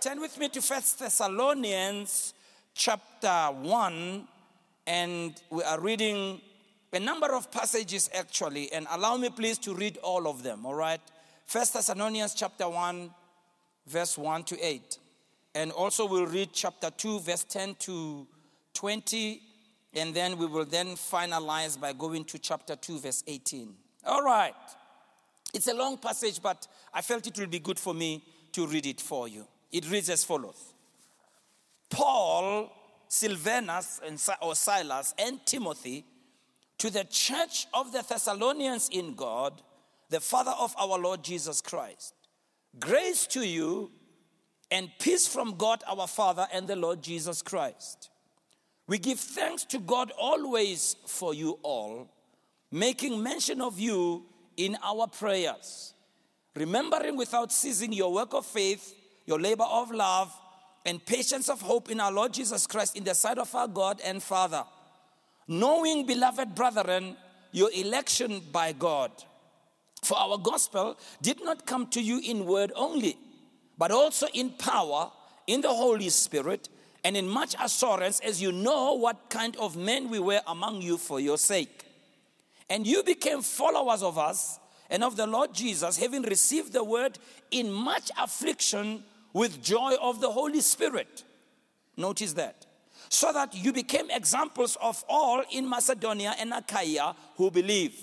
turn with me to First Thessalonians chapter 1, and we are reading a number of passages actually, and allow me please to read all of them, all right? First Thessalonians chapter 1, verse 1 to 8. And also we'll read chapter 2, verse 10 to 20, and then we will then finalize by going to chapter 2, verse 18. All right. It's a long passage, but I felt it will be good for me to read it for you. It reads as follows Paul, Silvanus, and, or Silas, and Timothy to the church of the Thessalonians in God, the Father of our Lord Jesus Christ. Grace to you and peace from God our Father and the Lord Jesus Christ. We give thanks to God always for you all, making mention of you in our prayers, remembering without ceasing your work of faith, your labor of love, and patience of hope in our Lord Jesus Christ in the sight of our God and Father. Knowing, beloved brethren, your election by God. For our gospel did not come to you in word only, but also in power, in the Holy Spirit, and in much assurance, as you know what kind of men we were among you for your sake. And you became followers of us and of the Lord Jesus, having received the word in much affliction with joy of the Holy Spirit. Notice that. So that you became examples of all in Macedonia and Achaia who believe.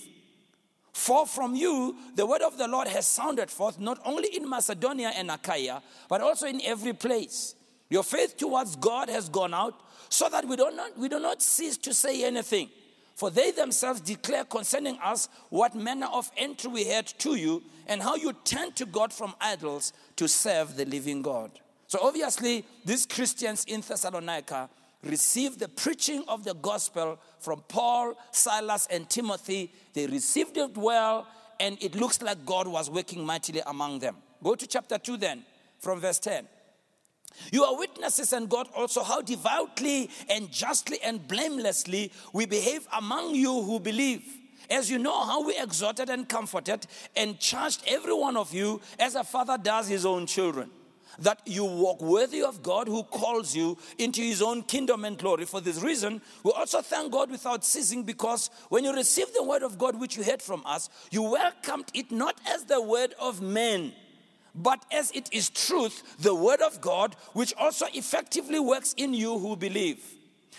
For from you the word of the Lord has sounded forth, not only in Macedonia and Achaia, but also in every place. Your faith towards God has gone out, so that we do not, we do not cease to say anything. For they themselves declare concerning us what manner of entry we had to you, and how you turned to God from idols to serve the living God. So obviously, these Christians in Thessalonica received the preaching of the gospel from Paul, Silas, and Timothy. They received it well, and it looks like God was working mightily among them. Go to chapter 2 then, from verse 10. You are witnesses, and God also, how devoutly and justly and blamelessly we behave among you who believe. As you know, how we exhorted and comforted and charged every one of you as a father does his own children. That you walk worthy of God who calls you into his own kingdom and glory. For this reason, we also thank God without ceasing because when you received the word of God which you heard from us, you welcomed it not as the word of men but as it is truth, the word of God, which also effectively works in you who believe.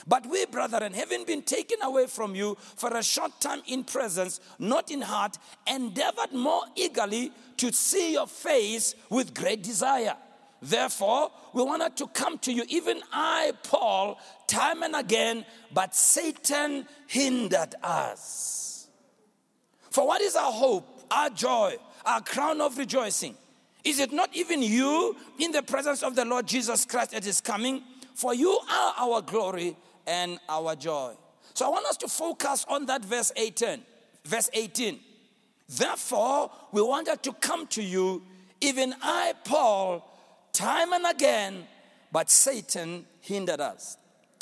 But we, brethren, having been taken away from you for a short time in presence, not in heart, endeavored more eagerly to see your face with great desire. Therefore, we wanted to come to you, even I, Paul, time and again, but Satan hindered us. For what is our hope, our joy, our crown of rejoicing? Is it not even you in the presence of the Lord Jesus Christ that is coming? For you are our glory and our joy. So I want us to focus on that verse 18. Verse 18. Therefore, we wanted to come to you, even I, Paul, time and again, but Satan hindered us.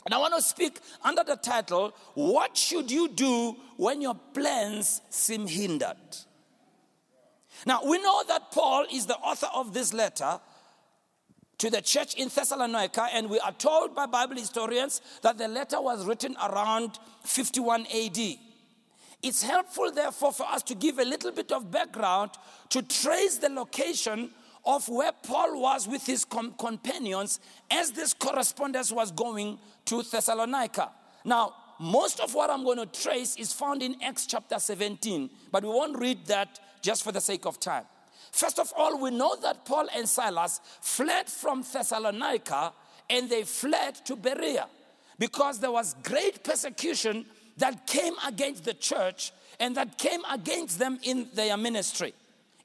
And I want to speak under the title, What Should You Do When Your Plans Seem Hindered? Now, we know that Paul is the author of this letter to the church in Thessalonica, and we are told by Bible historians that the letter was written around 51 AD. It's helpful, therefore, for us to give a little bit of background to trace the location of where Paul was with his com- companions as this correspondence was going to Thessalonica. Now, most of what I'm going to trace is found in Acts chapter 17, but we won't read that just for the sake of time. First of all, we know that Paul and Silas fled from Thessalonica and they fled to Berea because there was great persecution that came against the church and that came against them in their ministry.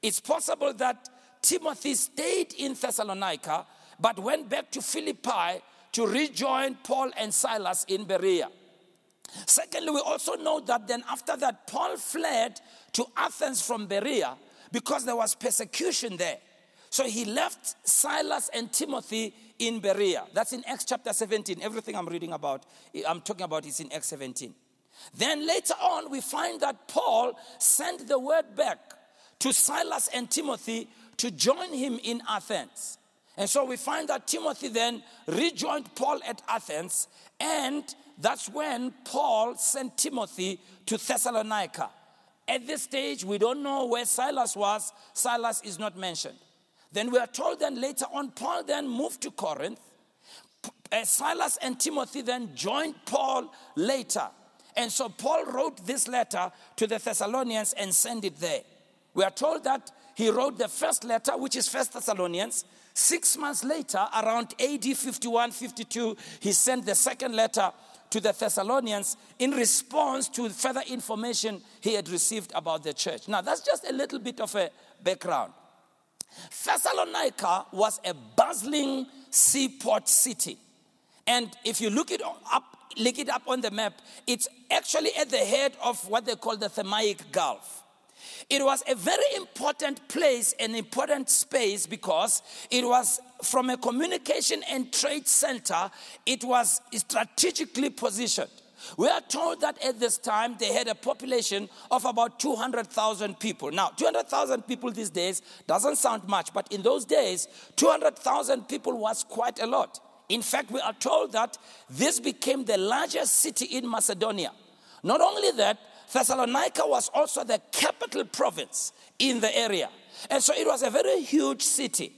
It's possible that Timothy stayed in Thessalonica but went back to Philippi to rejoin Paul and Silas in Berea. Secondly, we also know that then after that, Paul fled to Athens from Berea because there was persecution there. So he left Silas and Timothy in Berea. That's in Acts chapter 17. Everything I'm reading about, I'm talking about is in Acts 17. Then later on, we find that Paul sent the word back to Silas and Timothy to join him in Athens. And so we find that Timothy then rejoined Paul at Athens, and that's when Paul sent Timothy to Thessalonica. At this stage, we don't know where Silas was. Silas is not mentioned. Then we are told then later on, Paul then moved to Corinth. Uh, Silas and Timothy then joined Paul later. And so Paul wrote this letter to the Thessalonians and sent it there. We are told that he wrote the first letter, which is First Thessalonians. Six months later, around AD 51 52, he sent the second letter to the Thessalonians in response to further information he had received about the church. Now, that's just a little bit of a background. Thessalonica was a bustling seaport city. And if you look it up, look it up on the map, it's actually at the head of what they call the Thermaic Gulf. It was a very important place, an important space because it was from a communication and trade center, it was strategically positioned. We are told that at this time they had a population of about 200,000 people. Now, 200,000 people these days doesn't sound much, but in those days, 200,000 people was quite a lot. In fact, we are told that this became the largest city in Macedonia. Not only that, Thessalonica was also the capital province in the area. And so it was a very huge city.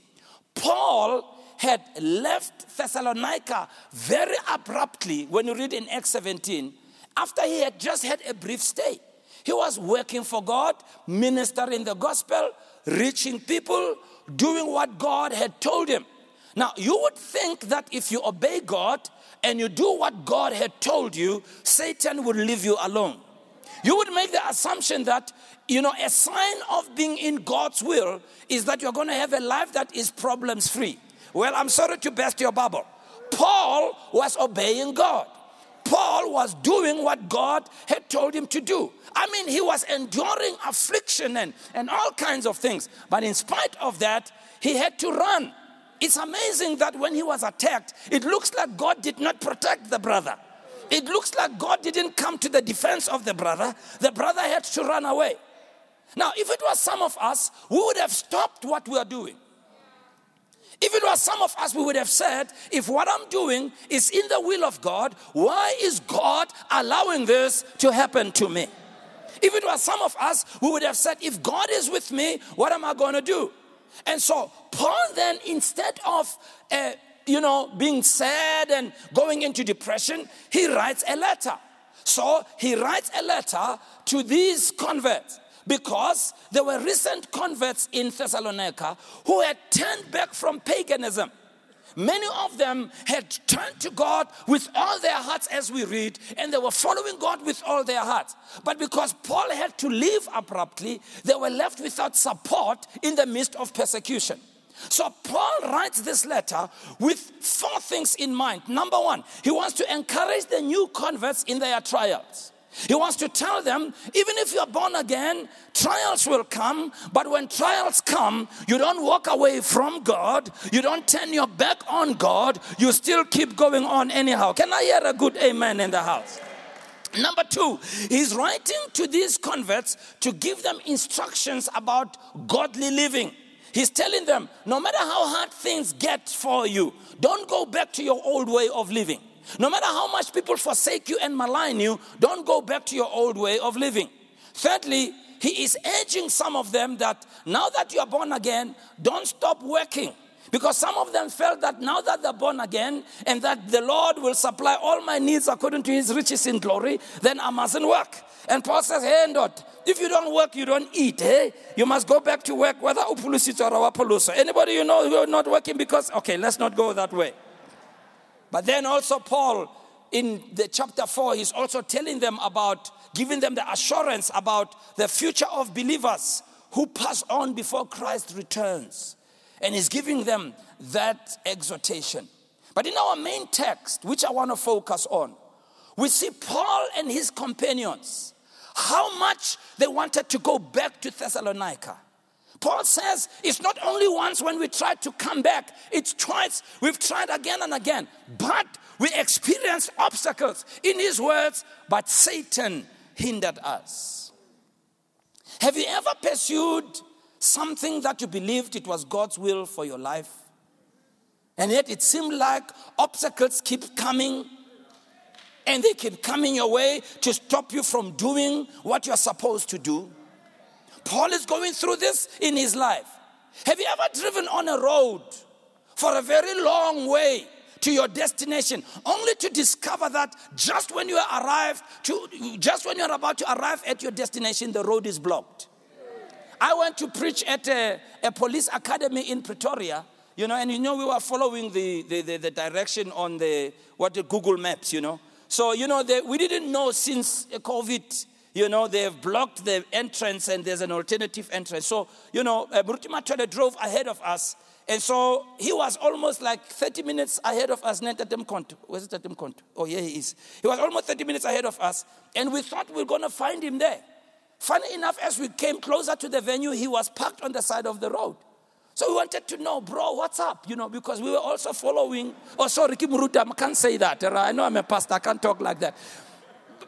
Paul had left Thessalonica very abruptly when you read in Acts 17 after he had just had a brief stay. He was working for God, ministering the gospel, reaching people, doing what God had told him. Now, you would think that if you obey God and you do what God had told you, Satan would leave you alone. You would make the assumption that, you know, a sign of being in God's will is that you're going to have a life that is problems free. Well, I'm sorry to burst your bubble. Paul was obeying God. Paul was doing what God had told him to do. I mean, he was enduring affliction and, and all kinds of things. But in spite of that, he had to run. It's amazing that when he was attacked, it looks like God did not protect the brother. It looks like God didn't come to the defense of the brother. The brother had to run away. Now, if it was some of us, we would have stopped what we are doing. If it was some of us, we would have said, if what I'm doing is in the will of God, why is God allowing this to happen to me? If it was some of us, we would have said, if God is with me, what am I going to do? And so, Paul then, instead of uh, you know, being sad and going into depression, he writes a letter. So he writes a letter to these converts because there were recent converts in Thessalonica who had turned back from paganism. Many of them had turned to God with all their hearts, as we read, and they were following God with all their hearts. But because Paul had to leave abruptly, they were left without support in the midst of persecution. So Paul writes this letter with four things in mind. Number one, he wants to encourage the new converts in their trials. He wants to tell them, even if you're born again, trials will come, but when trials come, you don't walk away from God, you don't turn your back on God, you still keep going on anyhow. Can I hear a good amen in the house? Number two, he's writing to these converts to give them instructions about godly living. He's telling them, no matter how hard things get for you, don't go back to your old way of living. No matter how much people forsake you and malign you, don't go back to your old way of living. Thirdly, he is urging some of them that now that you are born again, don't stop working. Because some of them felt that now that they're born again and that the Lord will supply all my needs according to his riches in glory, then I mustn't work. And Paul says, hey, not. If you don't work, you don't eat, eh? You must go back to work, whether upulusito or apoluso. Anybody you know who are not working because, okay, let's not go that way. But then also Paul, in the chapter 4, he's also telling them about, giving them the assurance about the future of believers who pass on before Christ returns. And he's giving them that exhortation. But in our main text, which I want to focus on, we see Paul and his companions how much they wanted to go back to Thessalonica. Paul says it's not only once when we tried to come back, it's twice. We've tried again and again, but we experienced obstacles. In his words, but Satan hindered us. Have you ever pursued something that you believed it was God's will for your life? And yet it seemed like obstacles keep coming and they keep coming your way to stop you from doing what you're supposed to do. Paul is going through this in his life. Have you ever driven on a road for a very long way to your destination only to discover that just when you arrive to just when you're about to arrive at your destination the road is blocked i went to preach at a, a police academy in pretoria you know and you know we were following the, the, the, the direction on the what the google maps you know so you know the, we didn't know since covid you know, they've blocked the entrance and there's an alternative entrance. So, you know, uh, Mrutima drove ahead of us and so he was almost like 30 minutes ahead of us. Where's it Tatem Konto? Oh, yeah, he is. He was almost 30 minutes ahead of us. And we thought we were going to find him there. Funny enough, as we came closer to the venue, he was parked on the side of the road. So we wanted to know, bro, what's up? You know, because we were also following. Oh, sorry, Kim Ruta, I can't say that. I know I'm a pastor, I can't talk like that.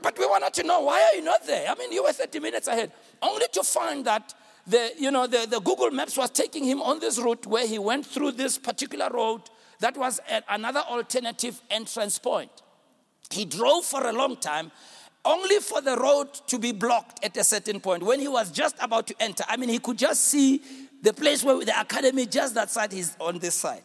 But we wanted to know, why are you not there? I mean, you were 30 minutes ahead. Only to find that the, you know, the, the Google Maps was taking him on this route where he went through this particular road that was another alternative entrance point. He drove for a long time only for the road to be blocked at a certain point. When he was just about to enter, I mean, he could just see the place where the academy, just that side, is on this side,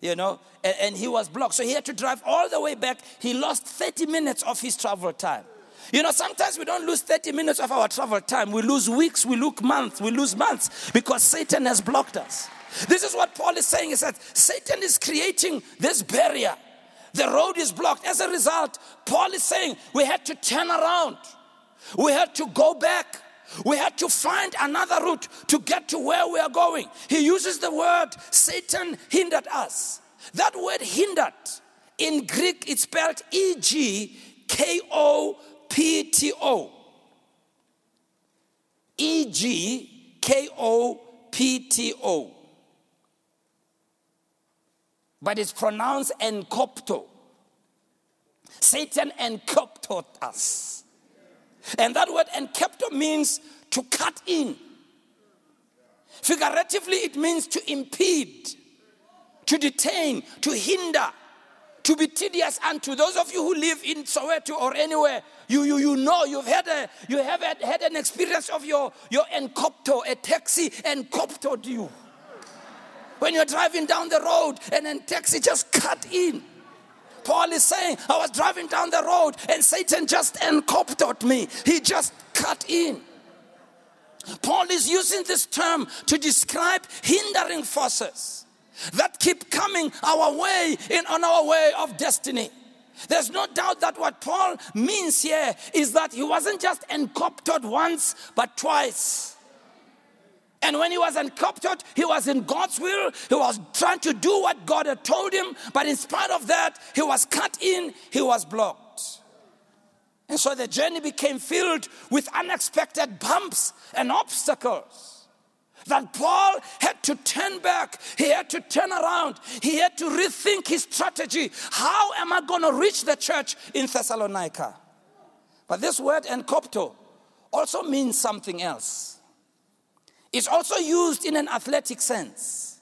you know, and, and he was blocked. So he had to drive all the way back. He lost 30 minutes of his travel time. You know, sometimes we don't lose 30 minutes of our travel time. We lose weeks, we lose months, we lose months because Satan has blocked us. This is what Paul is saying is that Satan is creating this barrier. The road is blocked. As a result, Paul is saying we had to turn around. We had to go back. We had to find another route to get to where we are going. He uses the word Satan hindered us. That word hindered in Greek it's spelled E G K O P T O. E G K O P T O. But it's pronounced enkopto. Satan enkoptoed us. And that word enkopto means to cut in. Figuratively, it means to impede, to detain, to hinder, to be tedious And to those of you who live in Soweto or anywhere. You, you, you know, you've had, a, you have had, had an experience of your, your encopto, a taxi encoptoed you. When you're driving down the road and a taxi just cut in. Paul is saying, I was driving down the road and Satan just encoptoed me. He just cut in. Paul is using this term to describe hindering forces that keep coming our way in on our way of destiny. There's no doubt that what Paul means here is that he wasn't just encoptered once, but twice. And when he was encoptered, he was in God's will. He was trying to do what God had told him. But in spite of that, he was cut in, he was blocked. And so the journey became filled with unexpected bumps and obstacles that Paul had to turn back, he had to turn around, he had to rethink his strategy. How am I going to reach the church in Thessalonica? But this word enkopto also means something else. It's also used in an athletic sense.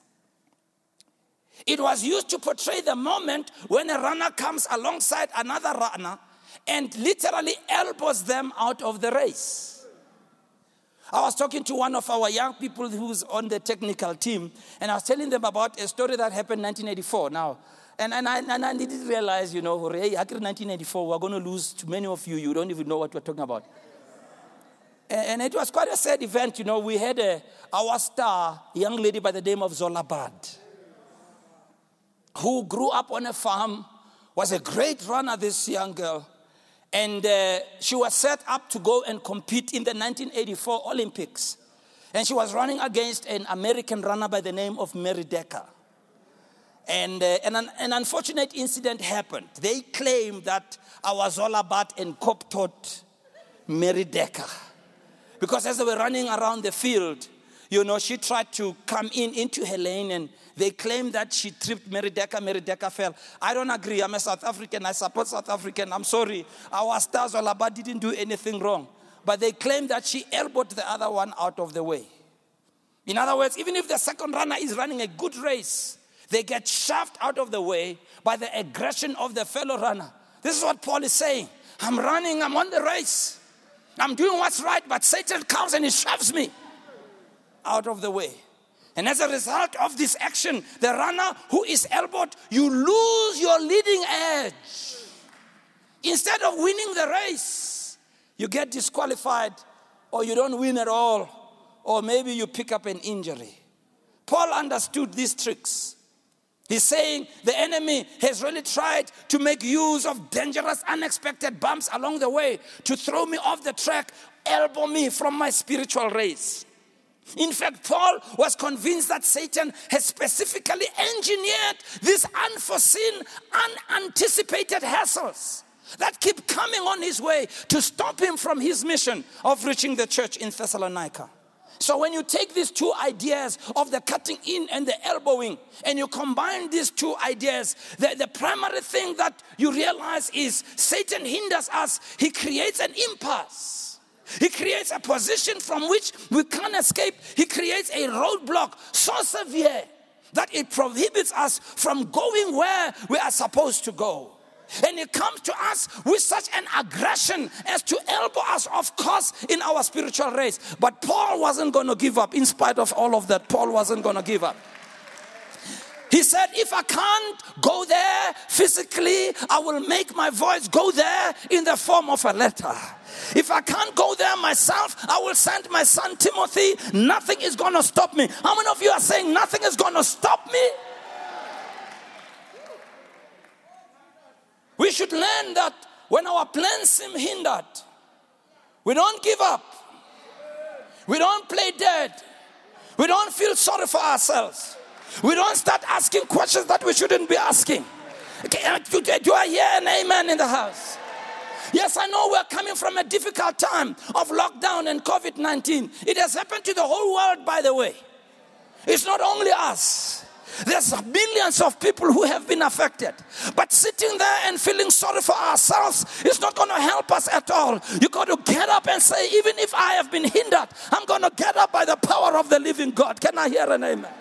It was used to portray the moment when a runner comes alongside another runner and literally elbows them out of the race. I was talking to one of our young people who's on the technical team, and I was telling them about a story that happened in 1984. Now, and, and, I, and I didn't realize, you know, hey, after 1984, we're going to lose to many of you. You don't even know what we're talking about. And, it was quite a sad event, you know. We had a, our star, a young lady by the name of Zola Budd, who grew up on a farm, was a great runner, this young girl. And uh, she was set up to go and compete in the 1984 Olympics. And she was running against an American runner by the name of Mary Decker. And, uh, and an, an, unfortunate incident happened. They claimed that our Zola Budd and Coptot Mary Decker. Because as they were running around the field, you know, she tried to come in into her lane and they claim that she tripped Mary Decker, Mary Decker fell. I don't agree. I'm a South African. I support South African. I'm sorry. Our star Zola Budd didn't do anything wrong. But they claim that she elbowed the other one out of the way. In other words, even if the second runner is running a good race, they get shoved out of the way by the aggression of the fellow runner. This is what Paul is saying. I'm running, I'm on the race. I'm doing what's right, but Satan comes and he shoves me out of the way. And as a result of this action, the runner who is elbowed, you lose your leading edge. Instead of winning the race, you get disqualified or you don't win at all, or maybe you pick up an injury. Paul understood these tricks. He's saying the enemy has really tried to make use of dangerous, unexpected bumps along the way to throw me off the track, elbow me from my spiritual race. In fact, Paul was convinced that Satan has specifically engineered these unforeseen, unanticipated hassles that keep coming on his way to stop him from his mission of reaching the church in Thessalonica. So when you take these two ideas of the cutting in and the elbowing, and you combine these two ideas, the, the primary thing that you realize is Satan hinders us. He creates an impasse. He creates a position from which we can't escape. He creates a roadblock so severe that it prohibits us from going where we are supposed to go. And he comes to us with such an aggression as to elbow us off course in our spiritual race. But Paul wasn't going to give up. In spite of all of that, Paul wasn't going to give up. He said, If I can't go there physically, I will make my voice go there in the form of a letter. If I can't go there myself, I will send my son Timothy. Nothing is going to stop me. How many of you are saying nothing is going to stop me? Should learn that when our plans seem hindered, we don't give up. We don't play dead. We don't feel sorry for ourselves. We don't start asking questions that we shouldn't be asking. Uh, do I hear an amen in the house? Yes, I know we're coming from a difficult time of lockdown and COVID 19. It has happened to the whole world, by the way. It's not only us. There's millions of people who have been affected. But sitting there and feeling sorry for ourselves is not going to help us at all. You got to get up and say, even if I have been hindered, I'm going to get up by the power of the living God. Can I hear an amen?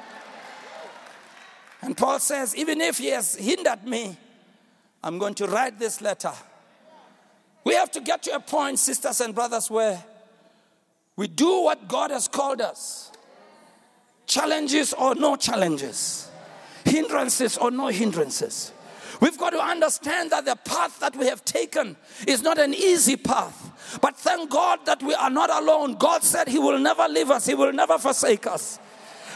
And Paul says, even if he has hindered me, I'm going to write this letter. We have to get to a point, sisters and brothers, where we do what God has called us challenges or no challenges hindrances or no hindrances. We've got to understand that the path that we have taken is not an easy path. But thank God that we are not alone. God said He will never leave us, He will never forsake us.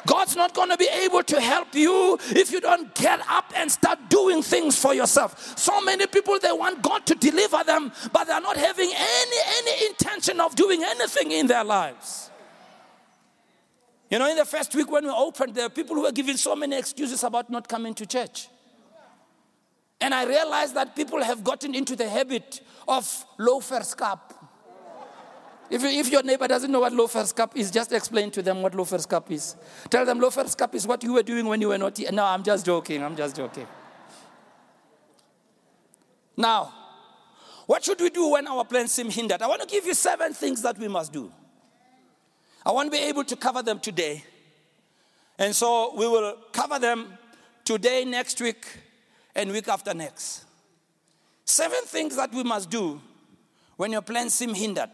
God's not going to be able to help you if you don't get up and start doing things for yourself. So many people they want God to deliver them, but they're not having any any intention of doing anything in their lives. You know, in the first week when we opened, there were people who were giving so many excuses about not coming to church. And I realized that people have gotten into the habit of loafer's cup. If, if your neighbor doesn't know what loafer's cup is, just explain to them what loafer's cup is. Tell them loafer's cup is what you were doing when you were not here. No, I'm just joking. I'm just joking. Now, what should we do when our plans seem hindered? I want to give you seven things that we must do. I want to be able to cover them today. And so we will cover them today, next week, and week after next. Seven things that we must do when your plans seem hindered.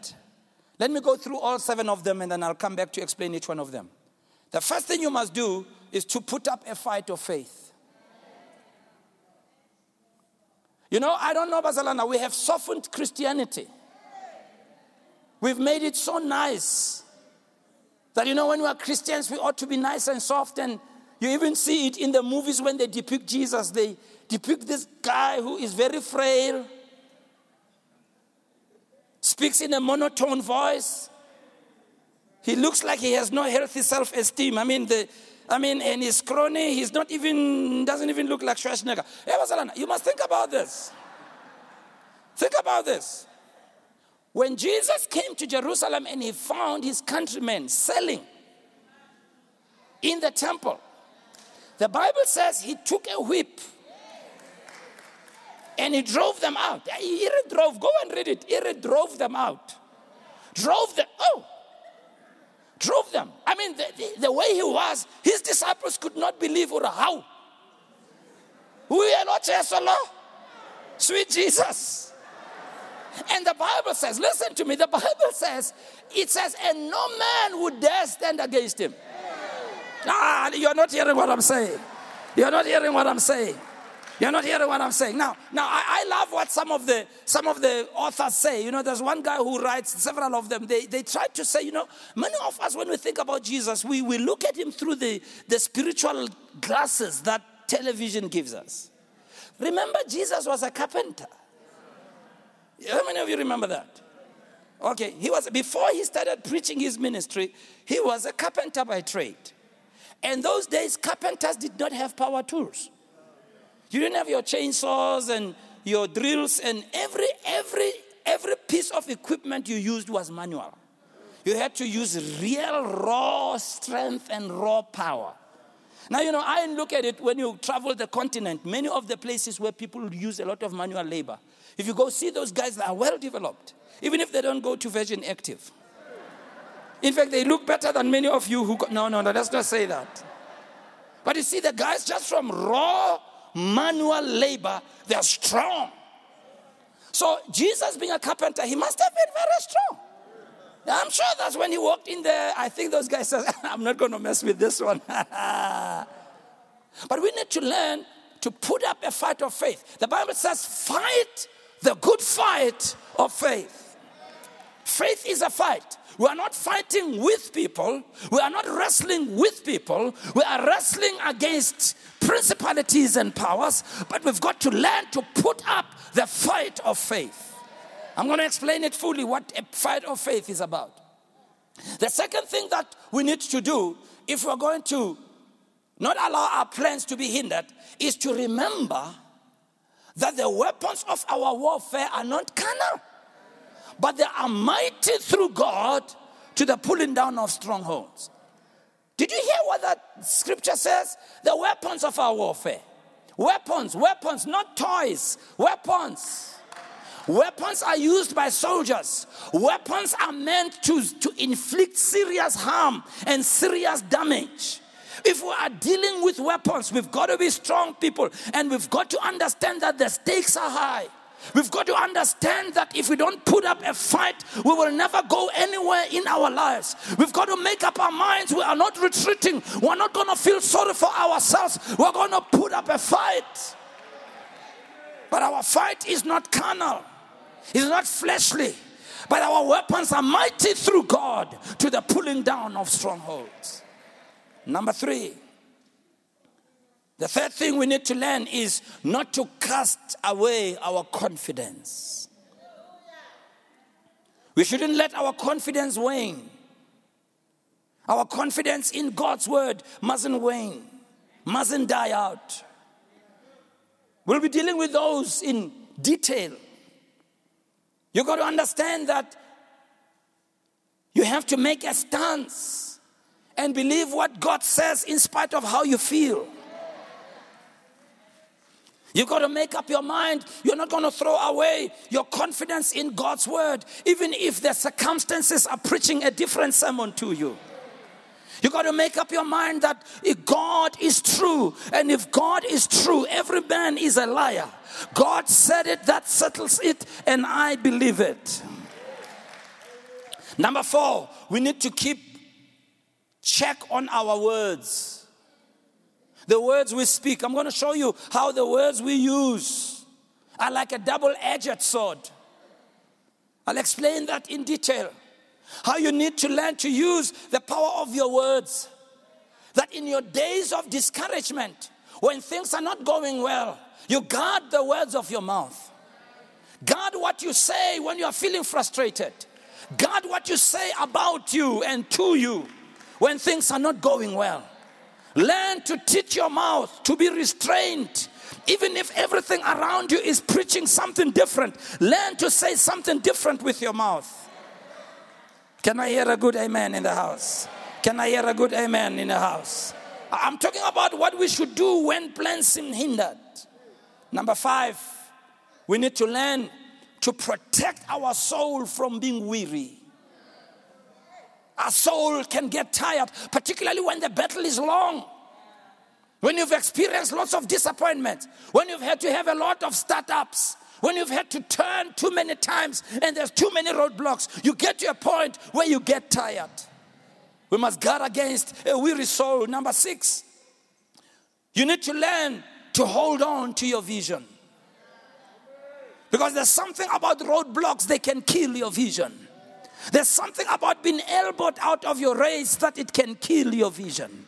Let me go through all seven of them and then I'll come back to explain each one of them. The first thing you must do is to put up a fight of faith. You know, I don't know, Barcelona, we have softened Christianity. We've made it so nice that you know, when we are Christians, we ought to be nice and soft. And you even see it in the movies when they depict Jesus. They depict this guy who is very frail, speaks in a monotone voice. He looks like he has no healthy self esteem. I mean, the, I mean, and his crony, he's not even, doesn't even look like Schwarzenegger. Hey, you must think about this. Think about this. When Jesus came to Jerusalem and he found his countrymen selling in the temple, the Bible says he took a whip and he drove them out. He drove, go and read it. He drove them out. Drove them, oh, drove them. I mean, the, the, the way he was, his disciples could not believe or how We are Jesolo, sweet Jesus. And the Bible says, listen to me, the Bible says, it says, and no man would dare stand against him. Ah, you're not hearing what I'm saying. You're not hearing what I'm saying. You're not hearing what I'm saying. Now, now I, I, love what some of the some of the authors say. You know, there's one guy who writes, several of them, they, they try to say, you know, many of us when we think about Jesus, we, we look at him through the, the spiritual glasses that television gives us. Remember, Jesus was a carpenter. How many of you remember that? Okay, he was before he started preaching his ministry, he was a carpenter by trade. And those days, carpenters did not have power tools. You didn't have your chainsaws and your drills, and every every every piece of equipment you used was manual. You had to use real raw strength and raw power. Now, you know, I look at it when you travel the continent, many of the places where people use a lot of manual labor. If you go see those guys that are well developed, even if they don't go to Virgin Active. In fact, they look better than many of you who. Go, no, no, no, let's not say that. But you see, the guys just from raw manual labor, they're strong. So, Jesus being a carpenter, he must have been very strong. I'm sure that's when he walked in there. I think those guys said, I'm not going to mess with this one. but we need to learn to put up a fight of faith. The Bible says, fight the good fight of faith. Faith is a fight. We are not fighting with people. We are not wrestling with people. We are wrestling against principalities and powers, but we've got to learn to put up the fight of faith. I'm going to explain it fully what a fight of faith is about. The second thing that we need to do if we're going to not allow our plans to be hindered is to remember that the weapons of our warfare are not carnal, but they are mighty through God to the pulling down of strongholds. Did you hear what that scripture says? The weapons of our warfare. Weapons, weapons, not toys, weapons. Weapons are used by soldiers. Weapons are meant to, to inflict serious harm and serious damage. If we are dealing with weapons, we've got to be strong people and we've got to understand that the stakes are high. We've got to understand that if we don't put up a fight, we will never go anywhere in our lives. We've got to make up our minds. We are not retreating. We're not going to feel sorry for ourselves. We're going to put up a fight. But our fight is not carnal, it's not fleshly. But our weapons are mighty through God to the pulling down of strongholds. Number three, the third thing we need to learn is not to cast away our confidence. We shouldn't let our confidence wane. Our confidence in God's word mustn't wane, mustn't die out. We'll be dealing with those in detail. You've got to understand that you have to make a stance and believe what God says in spite of how you feel. You've got to make up your mind. You're not going to throw away your confidence in God's word, even if the circumstances are preaching a different sermon to you. You got to make up your mind that if God is true, and if God is true, every man is a liar. God said it, that settles it, and I believe it. Number four, we need to keep check on our words the words we speak. I'm going to show you how the words we use are like a double edged sword. I'll explain that in detail. How you need to learn to use the power of your words. That in your days of discouragement, when things are not going well, you guard the words of your mouth. Guard what you say when you are feeling frustrated. Guard what you say about you and to you when things are not going well. Learn to teach your mouth to be restrained. Even if everything around you is preaching something different, learn to say something different with your mouth. Can I hear a good amen in the house? Can I hear a good amen in the house? I'm talking about what we should do when plans seem hindered. Number five, we need to learn to protect our soul from being weary. Our soul can get tired, particularly when the battle is long. when you've experienced lots of disappointment, when you've had to have a lot of startups, when you've had to turn too many times and there's too many roadblocks, you get to a point where you get tired. We must guard against a weary soul. Number six, you need to learn to hold on to your vision. Because there's something about roadblocks, they can kill your vision. There's something about being elbowed out of your race that it can kill your vision.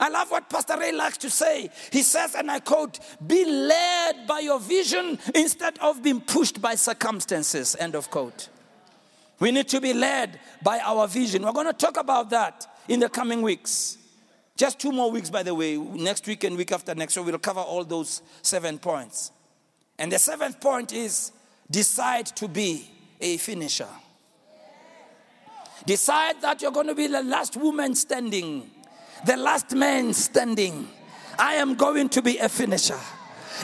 I love what Pastor Ray likes to say. He says, and I quote, be led by your vision instead of being pushed by circumstances. End of quote. We need to be led by our vision. We're going to talk about that in the coming weeks. Just two more weeks, by the way. Next week and week after next, so we'll cover all those seven points. And the seventh point is decide to be a finisher. Decide that you're going to be the last woman standing the last man standing. I am going to be a finisher.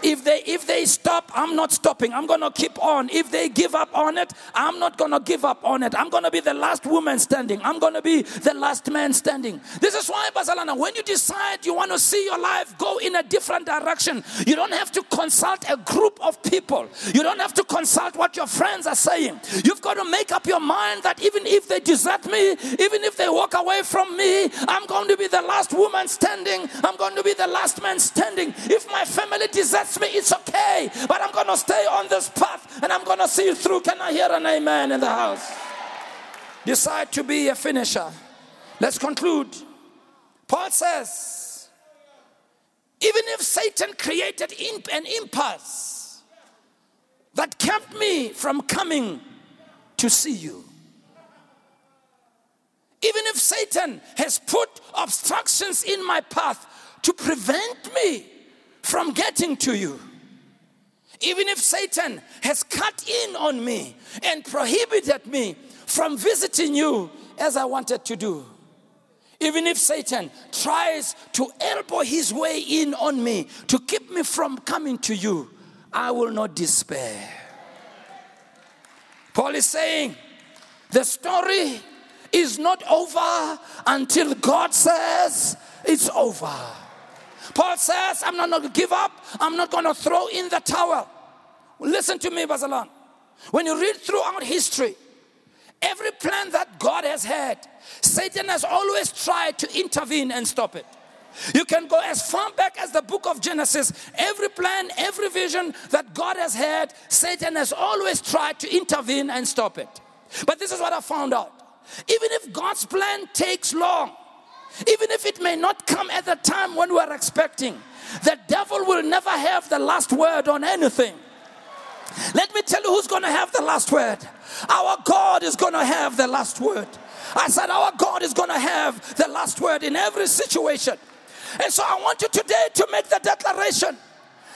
If they if they stop, I'm not stopping. I'm going to keep on. If they give up on it, I'm not going to give up on it. I'm going to be the last woman standing. I'm going to be the last man standing. This is why Barcelona when you decide you want to see your life go in a different direction, you don't have to consult a group of people. You don't have to consult what your friends are saying. You've got to make up your mind that even if they desert me, even if they walk away from me, I'm going to be the last woman standing. I'm going to be the last man standing. If my family deserts me, it's okay. But I'm going to stay on this path and I'm going to see it through. Can I hear an amen in the house? Decide to be a finisher. Let's conclude. Paul says, even if Satan created an impasse that kept me from coming to see you, even if Satan has put obstructions in my path to prevent me from getting to you. Even if Satan has cut in on me and prohibited me from visiting you as I wanted to do. Even if Satan tries to elbow his way in on me to keep me from coming to you, I will not despair. Paul is saying the story is not over until God says it's over. Paul says, I'm not going to give up. I'm not going to throw in the towel. Listen to me, Basalan. When you read throughout history, every plan that God has had, Satan has always tried to intervene and stop it. You can go as far back as the book of Genesis. Every plan, every vision that God has had, Satan has always tried to intervene and stop it. But this is what I found out. Even if God's plan takes long, even if it may not come at the time when we're expecting, the devil will never have the last word on anything. Let me tell you who's going to have the last word. Our God is going to have the last word. I said, Our God is going to have the last word in every situation. And so I want you today to make the declaration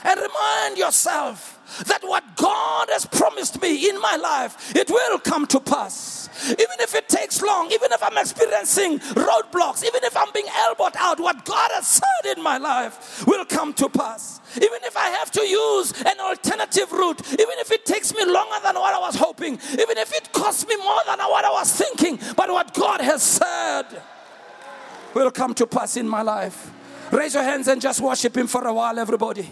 and remind yourself that what God has promised me in my life, it will come to pass. Even if it takes long, even if I'm experiencing roadblocks, even if I'm being elbowed out, what God has said in my life will come to pass. Even if I have to use an alternative route, even if it takes me longer than what I was hoping, even if it costs me more than what I was thinking, but what God has said will come to pass in my life. Raise your hands and just worship Him for a while, everybody.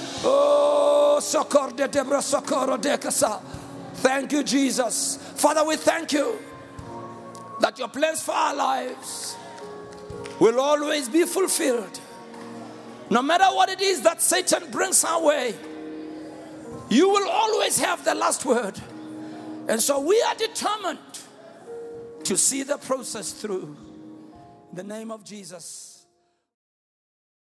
Oh, socorro de debra socorro de casa. Thank you, Jesus. Father, we thank you that your plans for our lives will always be fulfilled. No matter what it is that Satan brings our way, you will always have the last word. And so we are determined to see the process through. In the name of Jesus.